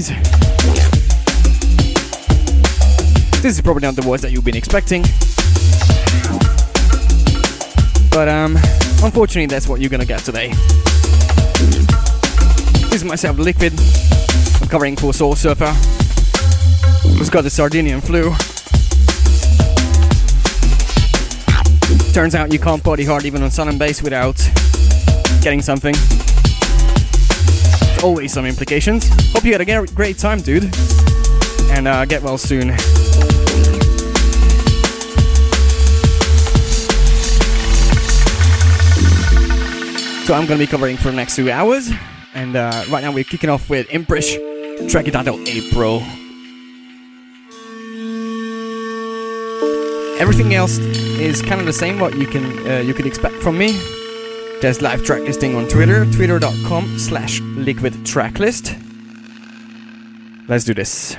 Surprise! This is probably not the voice that you've been expecting. But um, unfortunately, that's what you're gonna get today. This is myself, Liquid. I'm covering for Soul Surfer, who's got the Sardinian flu. Turns out you can't party hard even on Sun and Bass without getting something always some implications. You had a great time, dude. And uh, get well soon. So I'm gonna be covering for the next two hours. And uh, right now we're kicking off with Imprish, track entitled April. Everything else is kind of the same what you can uh, you could expect from me. There's live track listing on Twitter, twitter.com slash liquid tracklist. Let's do this.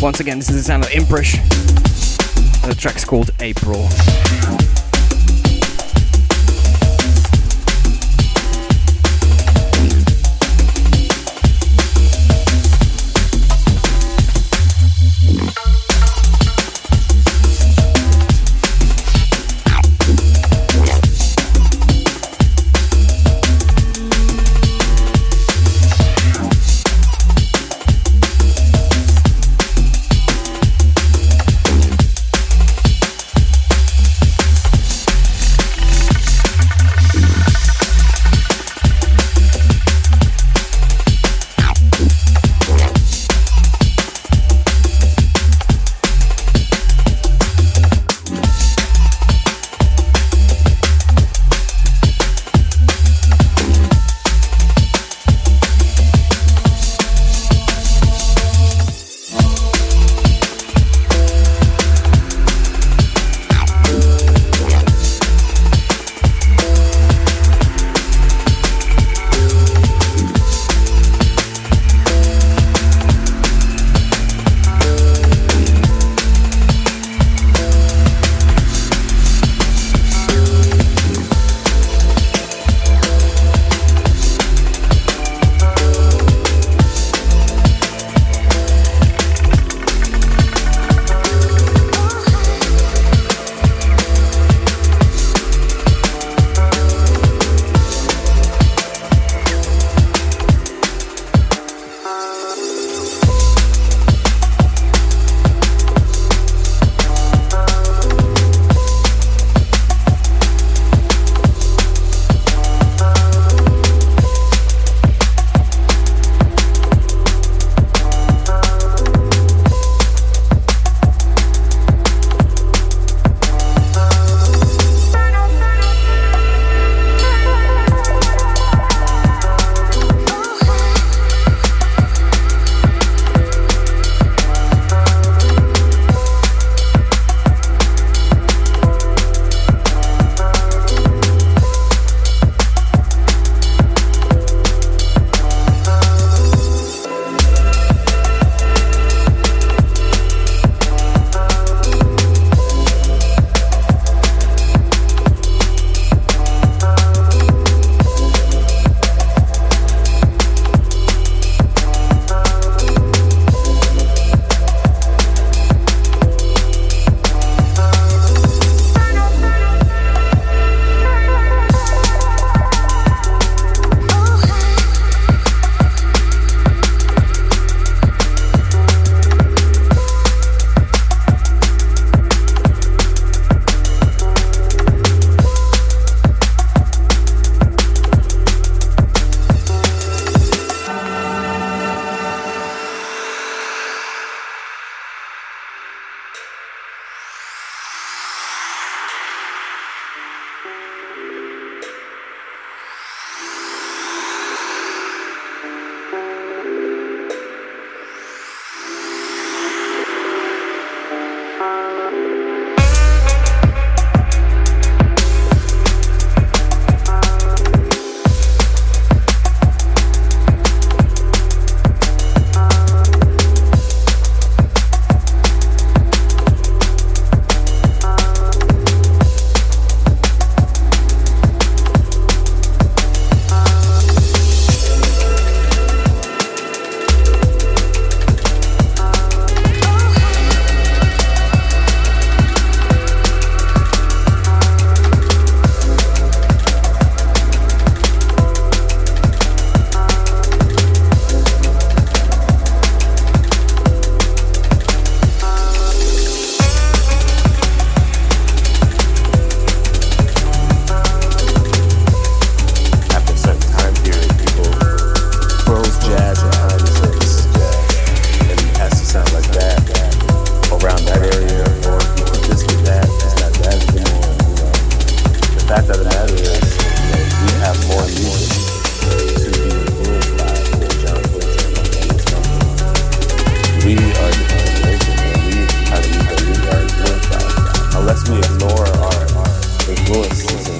Once again, this is the sound of Imprish. The track's called April.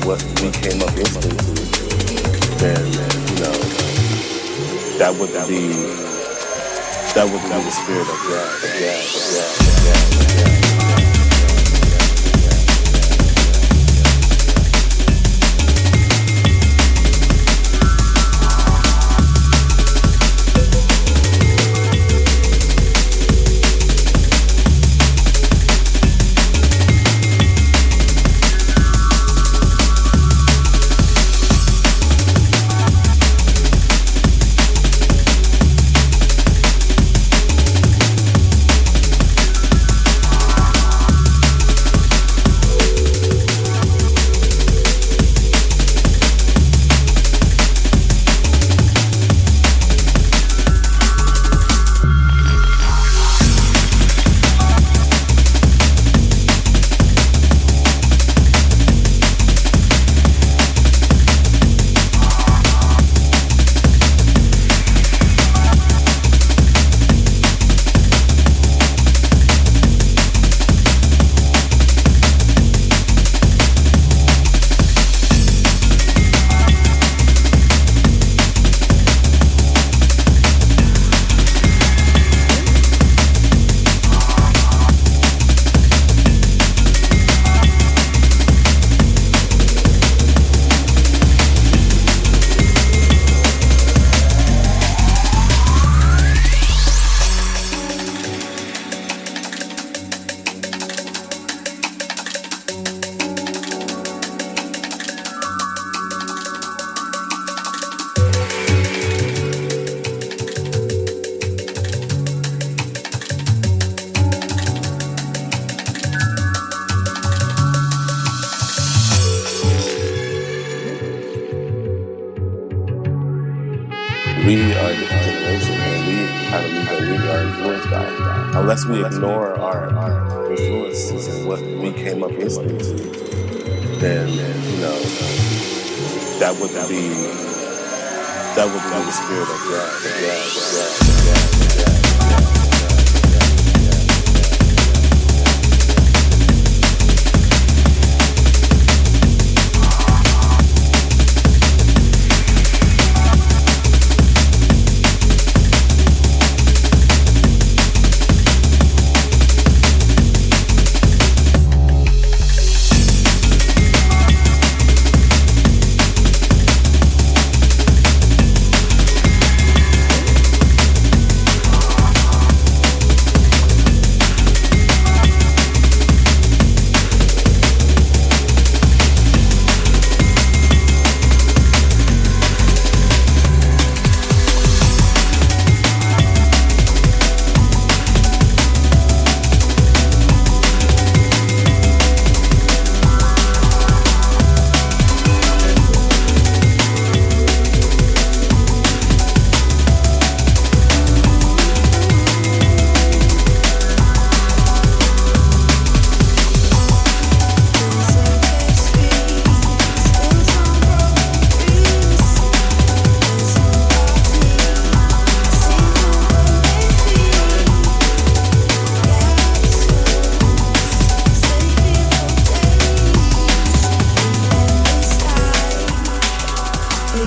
what we came up with, then you know that would be that would be the spirit of that. Of that, of that, of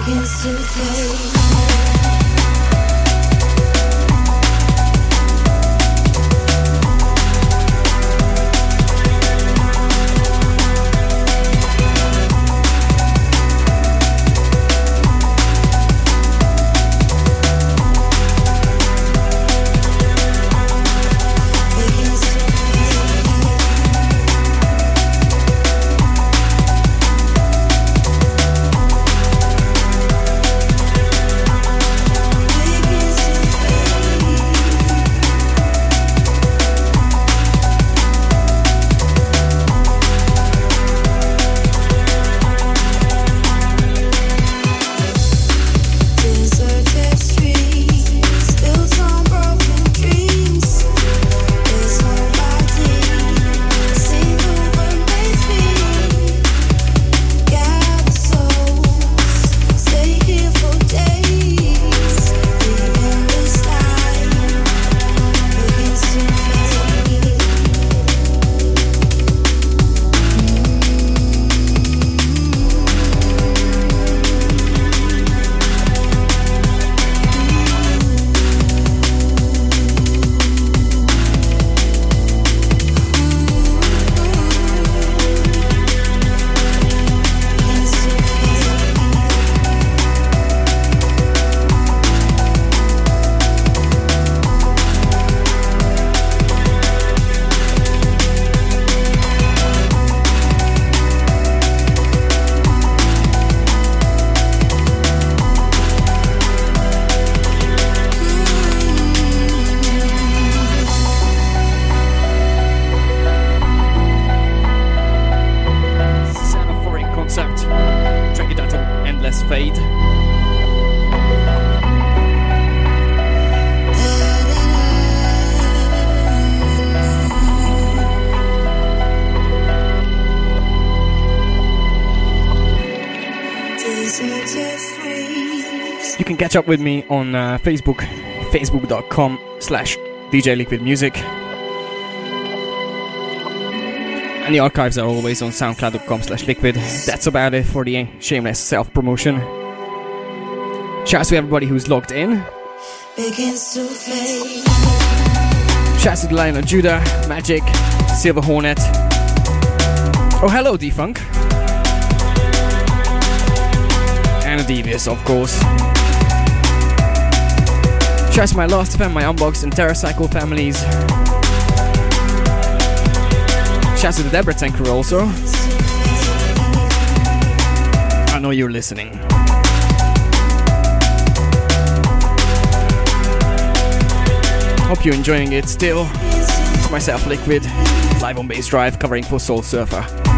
against your face catch up with me on uh, Facebook, facebook.com slash DJ Liquid Music. And the archives are always on soundcloud.com slash liquid. That's about it for the shameless self promotion. Shouts to everybody who's logged in. Shouts to the Lion of Judah, Magic, Silver Hornet. Oh, hello, Defunk. And Devious, of course. To my Last FM, my Unbox, and TerraCycle families. Shouts to the Deborah Tanker also. I know you're listening. Hope you're enjoying it still. It's myself, Liquid, live on Bassdrive, covering for Soul Surfer.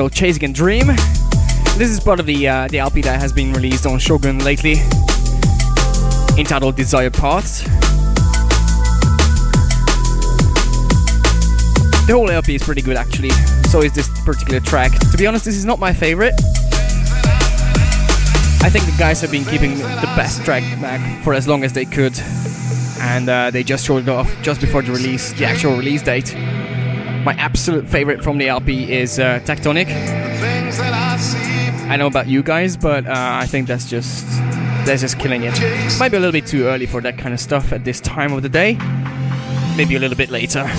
Old Chasing a Dream. This is part of the uh, the LP that has been released on Shogun lately, entitled Desire Paths. The whole LP is pretty good actually, so is this particular track. To be honest, this is not my favorite. I think the guys have been keeping the best track back for as long as they could, and uh, they just showed it off just before the release, the actual release date. My absolute favorite from the LP is uh, Tectonic. I know about you guys, but uh, I think that's just that's just killing it. Might be a little bit too early for that kind of stuff at this time of the day. Maybe a little bit later.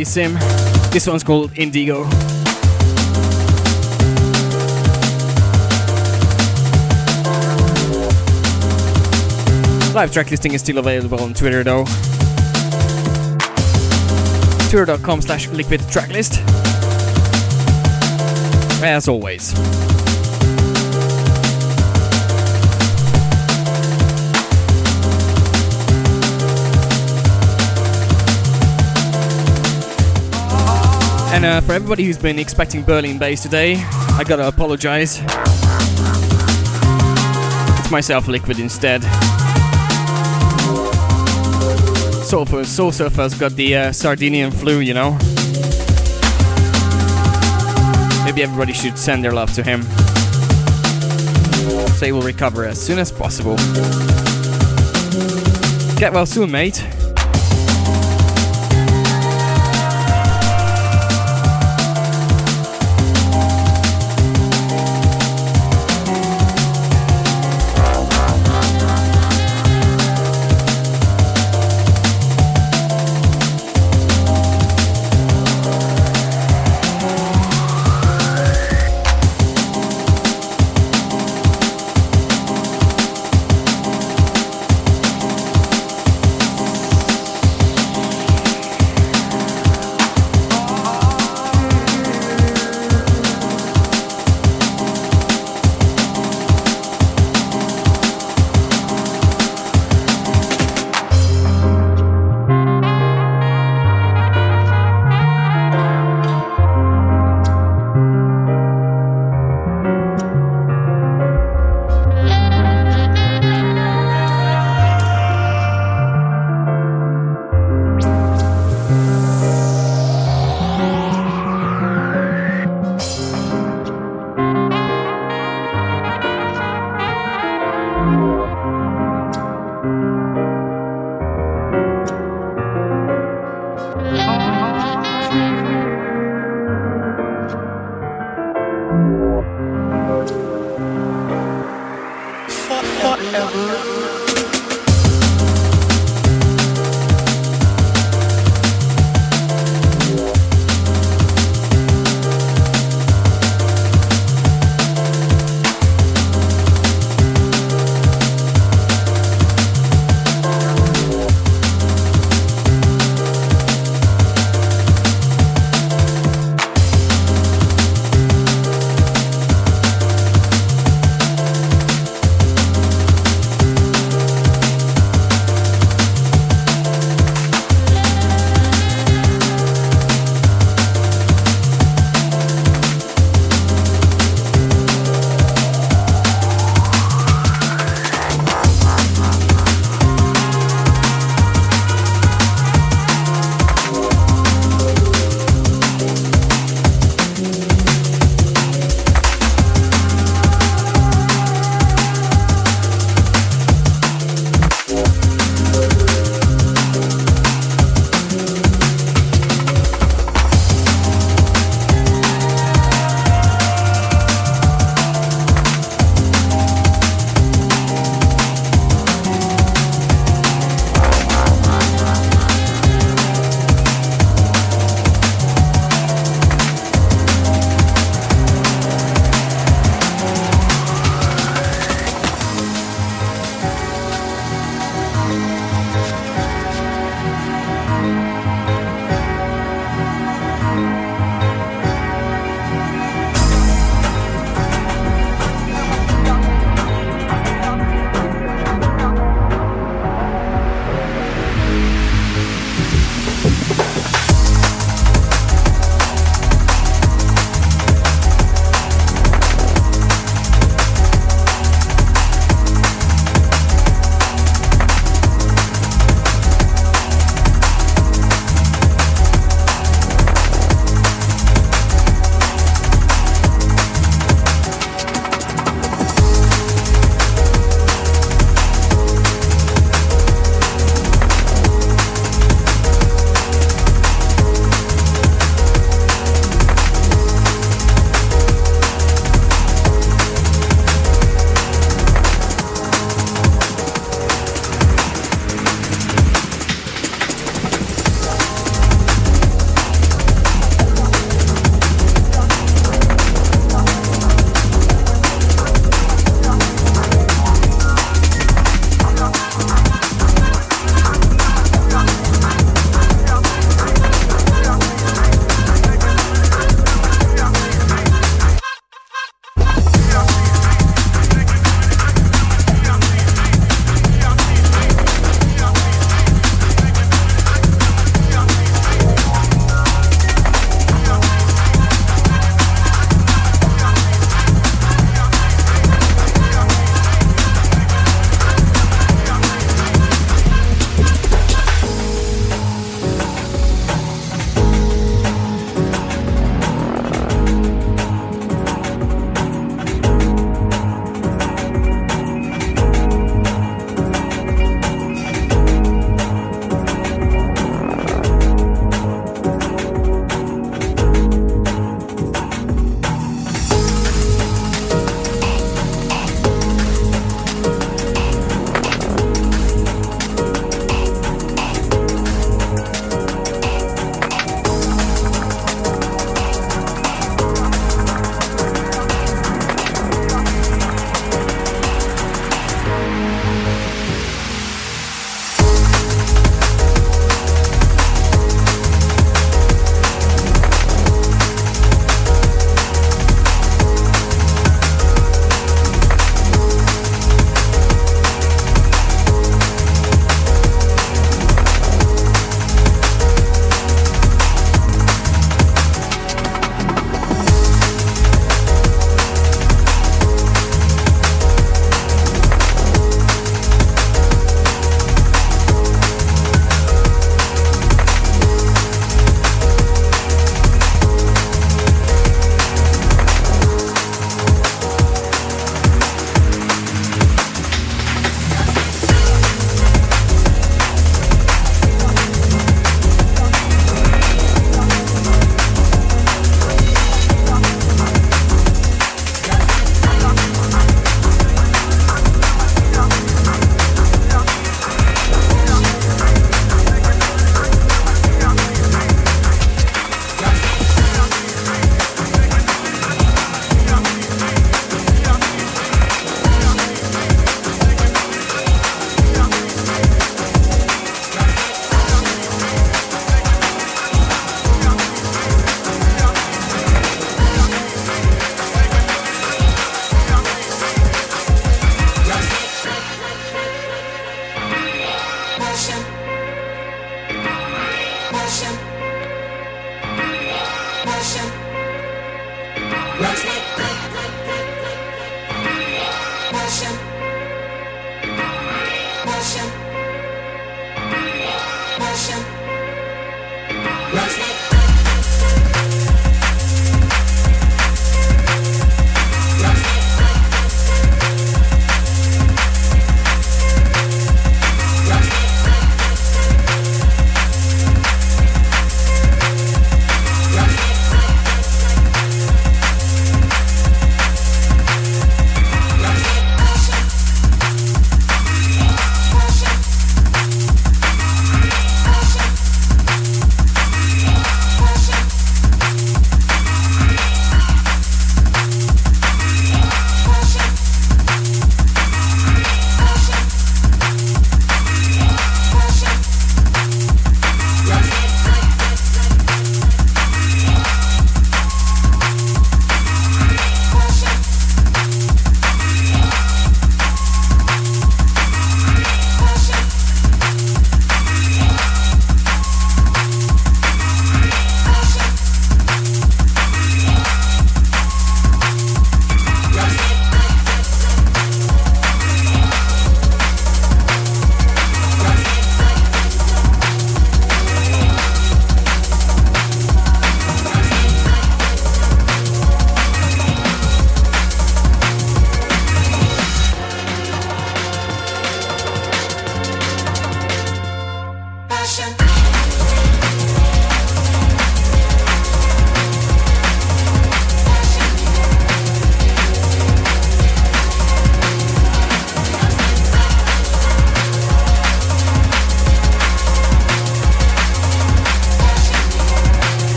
Andy Sim. This one's called Indigo. Live track listing is still available on Twitter though. Twitter.com slash liquid tracklist. As always. And uh, for everybody who's been expecting Berlin bass today, I gotta apologize. It's myself, Liquid, instead. Soul, Soul Surfer's got the uh, Sardinian flu, you know. Maybe everybody should send their love to him. So he will recover as soon as possible. Get well soon, mate.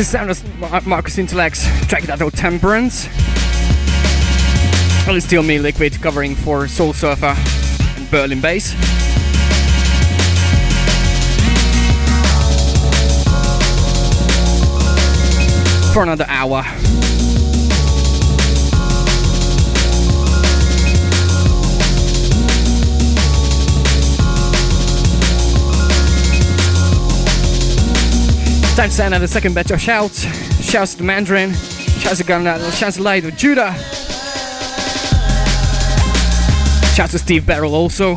Is sound of Marcus Intalex's track titled Temperance. Well, it's still me, Liquid, covering for Soul Surfer and Berlin Bass. For another hour. Send out the second batch of shouts. Shouts to Mandarin. Shouts to Gunnar. Shouts to Light of Judah. Shouts to Steve Barrel also.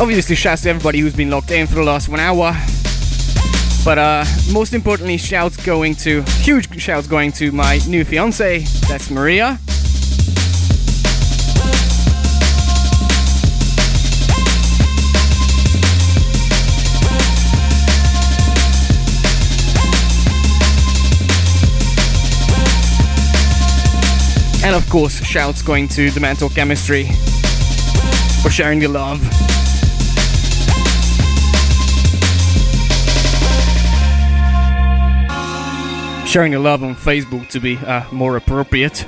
Obviously, shouts to everybody who's been locked in for the last one hour. But uh, most importantly, shouts going to huge shouts going to my new fiance. That's Maria. And of course, shouts going to the mental chemistry for sharing the love. Sharing the love on Facebook to be uh, more appropriate.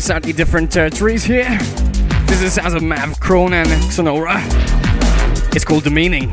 Slightly different territories here. This is sounds of Mav Sonora. It's called The Meaning.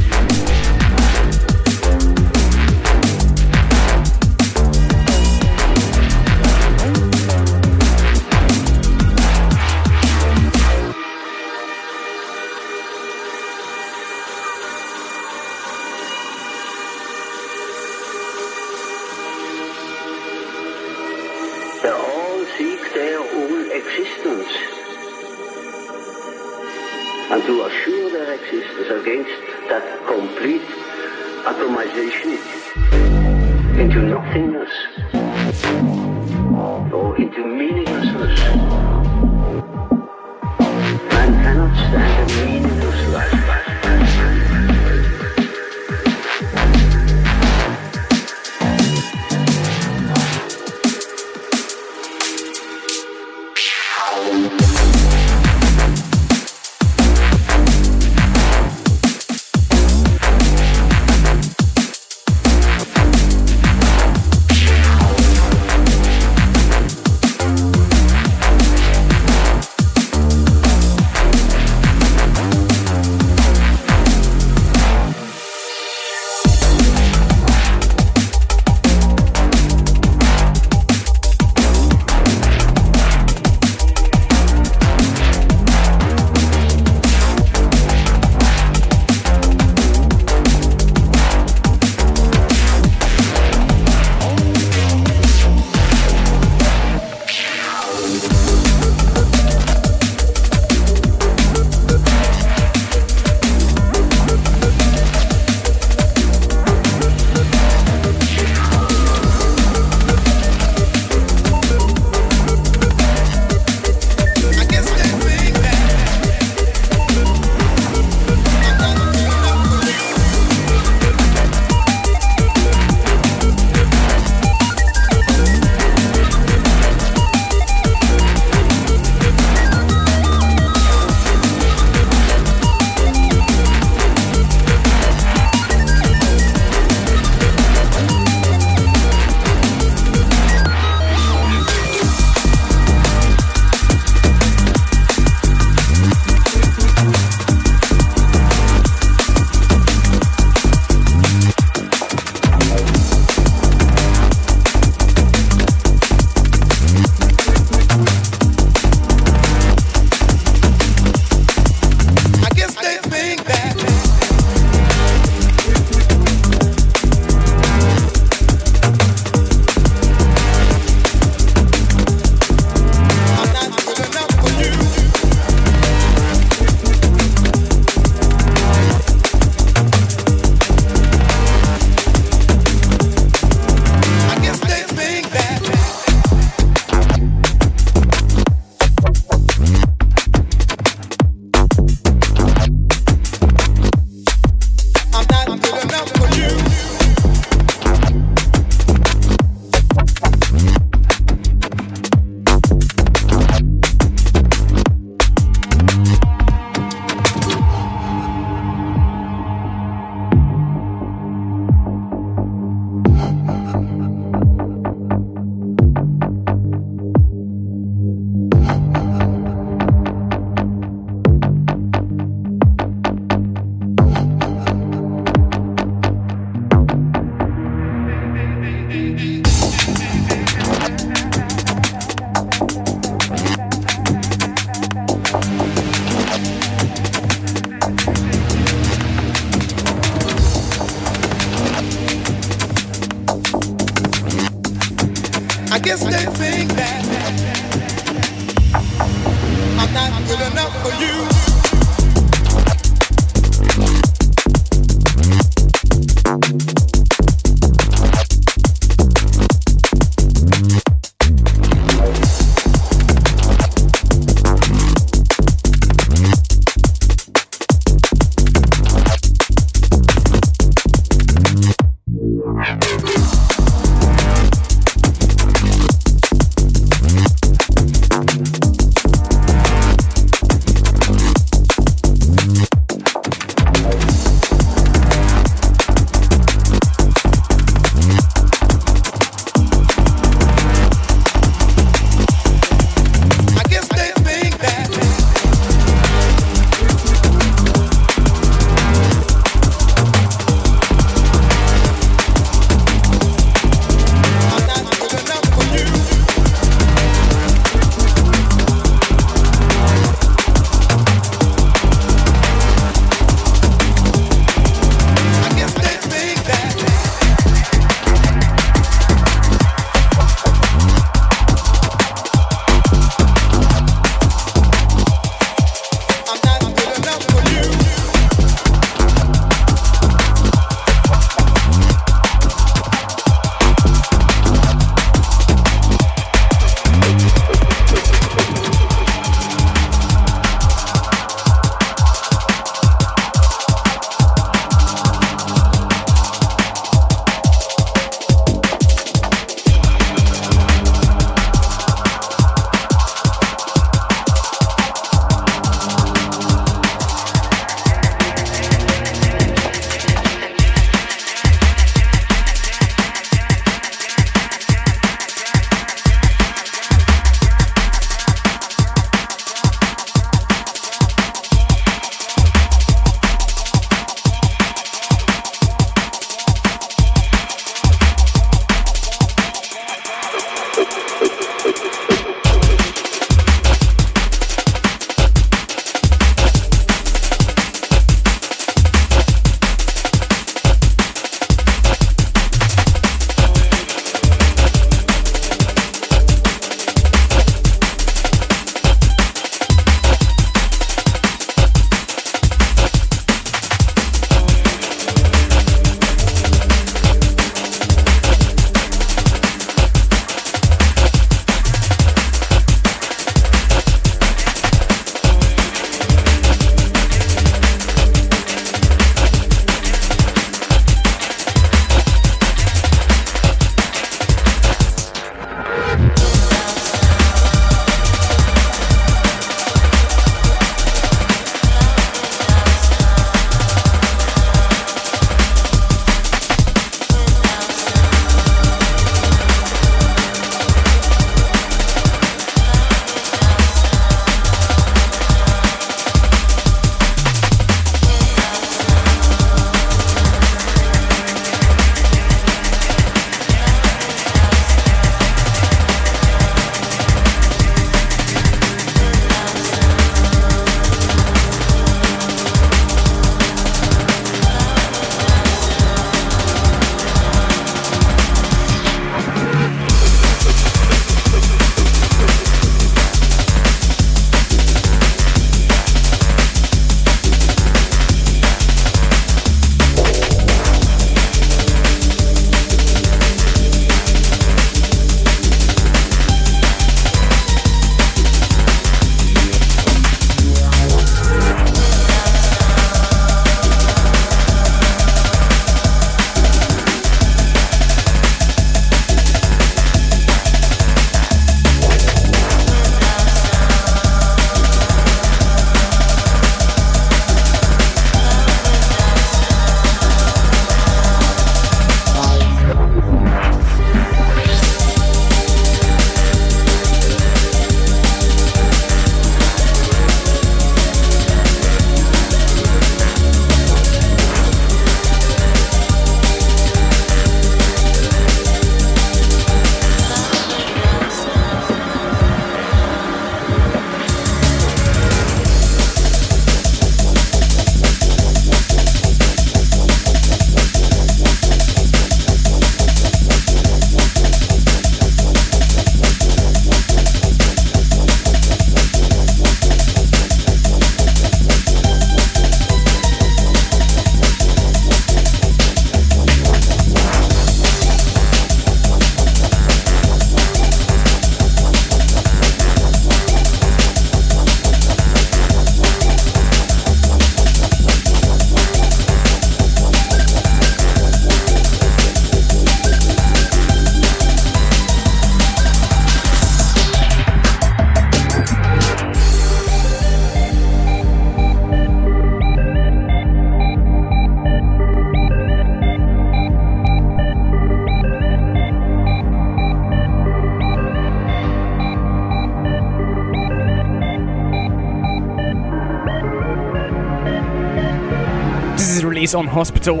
Is on Hospital.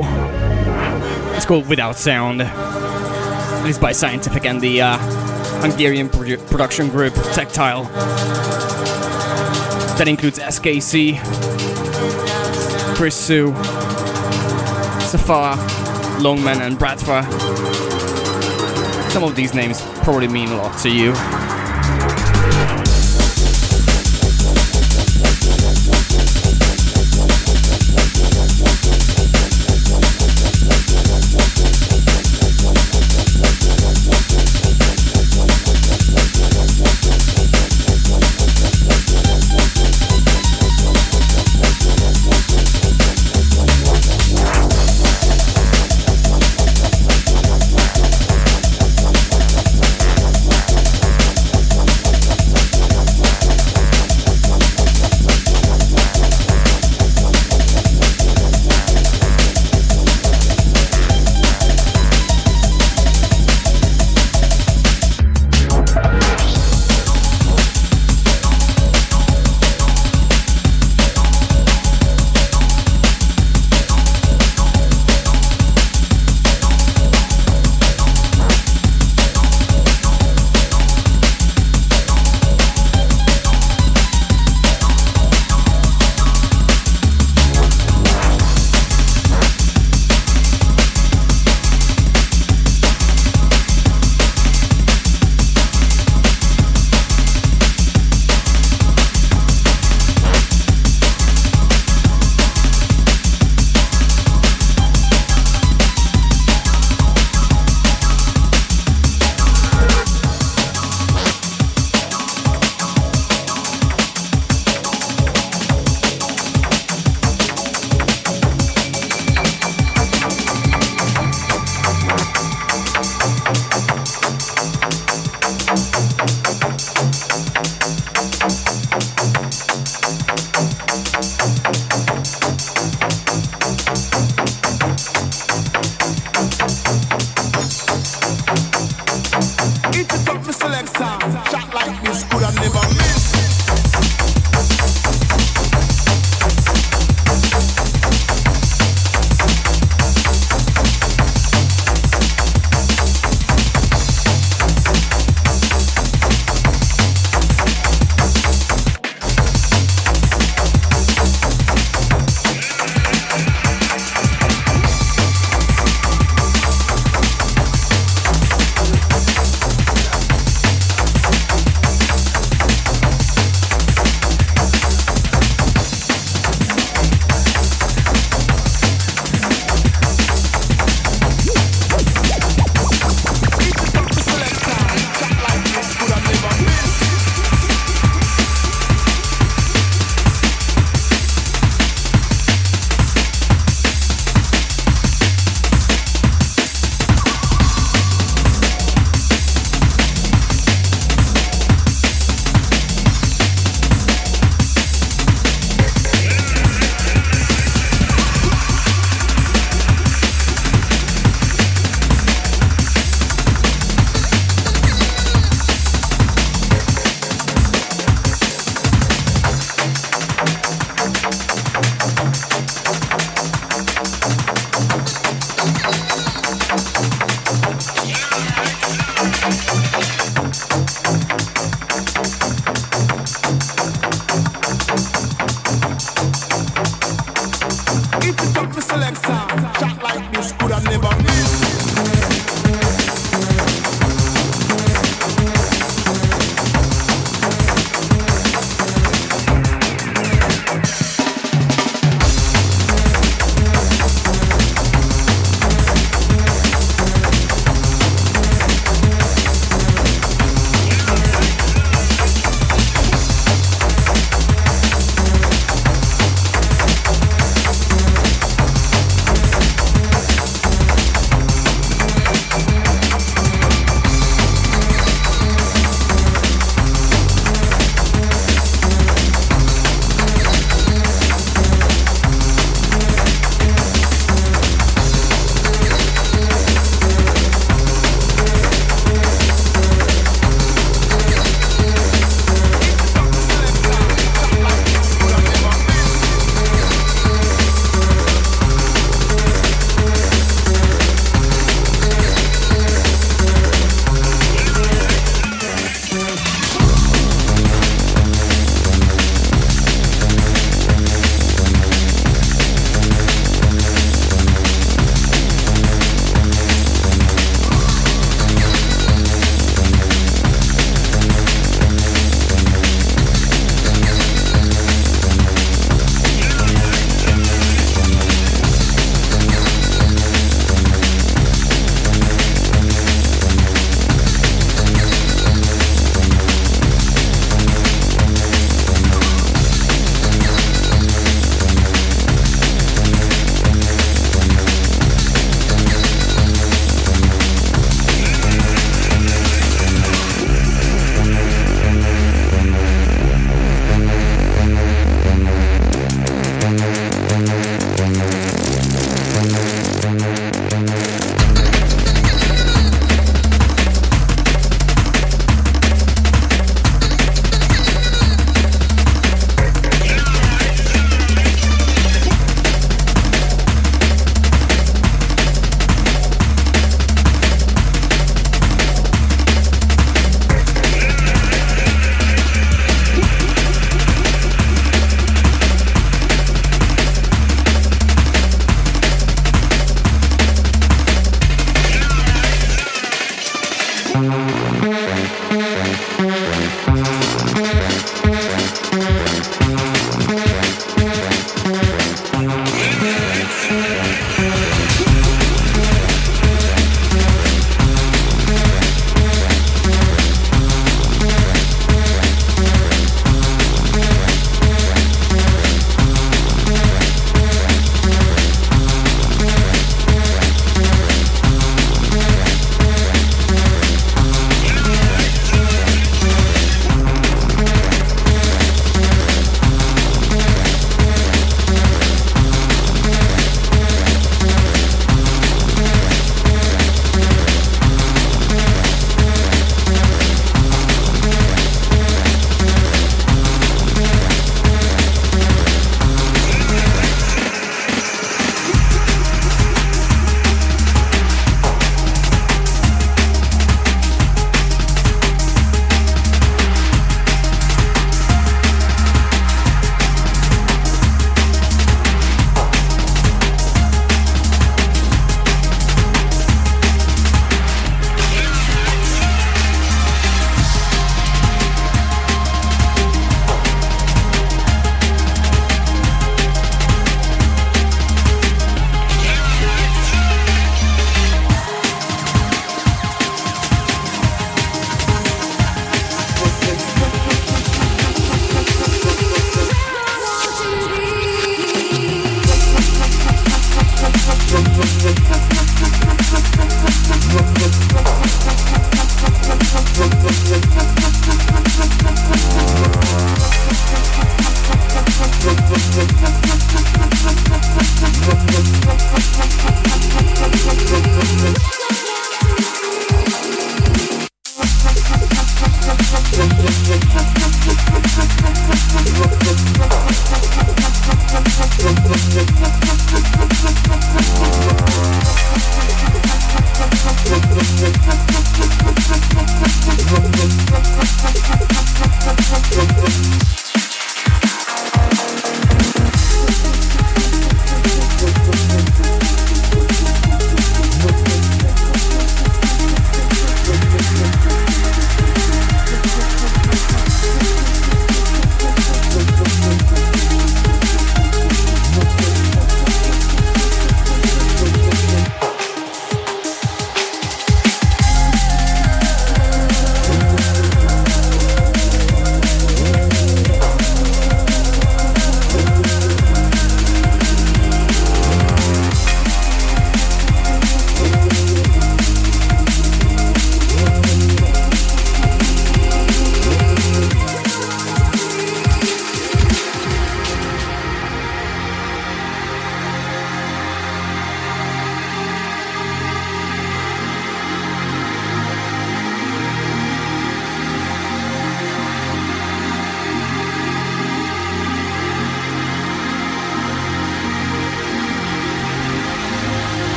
It's called Without Sound. It is by Scientific and the uh, Hungarian produ- production group Tactile. That includes SKC, Chris Sue, Safar, Longman, and Bradford. Some of these names probably mean a lot to you.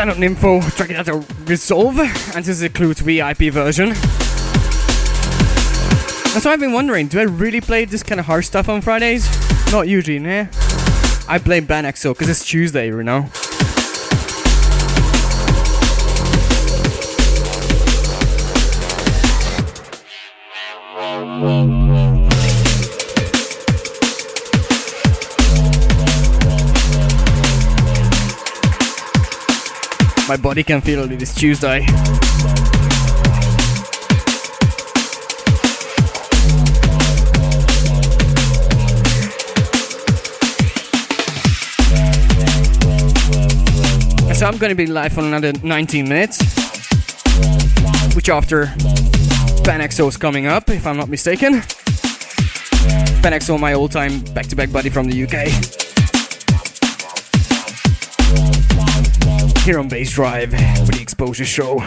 Sound of Info, track it out to Resolve, and this includes VIP version. That's why I've been wondering, do I really play this kind of hard stuff on Fridays? Not usually, nah. I play Ben XO, because it's Tuesday, you know. My body can feel it. is Tuesday. So I'm gonna be live for another 19 minutes, which after Ben XO is coming up, if I'm not mistaken. Ben XO, my old-time back-to-back buddy from the UK. Here on Bassdrive for the Exposure Show.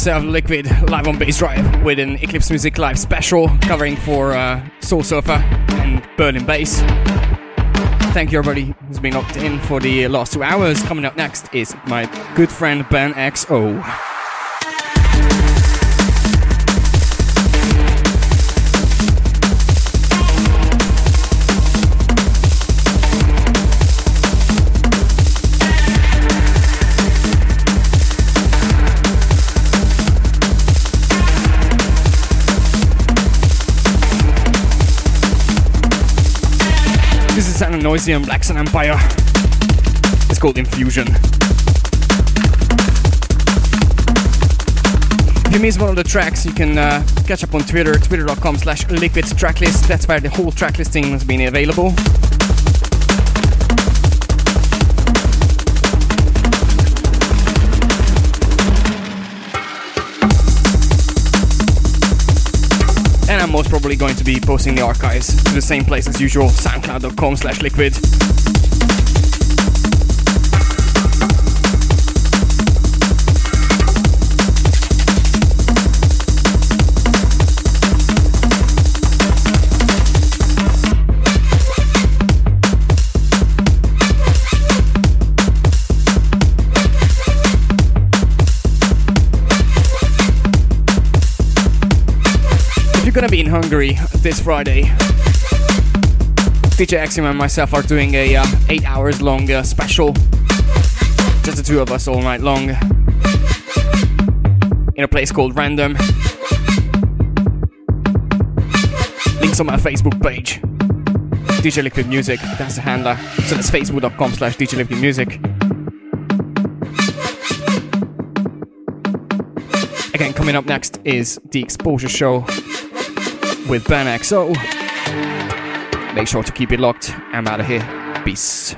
Myself, Liquid, live on Bassdrive with an Eclipse Music Live special covering for uh, Soul Surfer and Berlin Bass. Thank you, everybody who's been locked in for the last two hours. Coming up next is my good friend Ben XO. This is Ananoisium Black Sun Empire. It's called Infusion. If you miss one of the tracks, you can uh, catch up on Twitter, twitter.com slash liquid tracklist. That's where the whole track listing has been available. Most probably going to be posting the archives to the same place as usual, soundcloud.com slash liquid. Gonna be in Hungary this Friday. DJ Exim and myself are doing a uh, eight hours long uh, special. Just the two of us all night long. In a place called Random. Links on my Facebook page. DJ Liquid Music, that's the handler. So that's facebook.com slash DJ Liquid Music. Again, coming up next is the Exposure Show with Ben XO. Make sure to keep it locked. I'm out of here. Peace.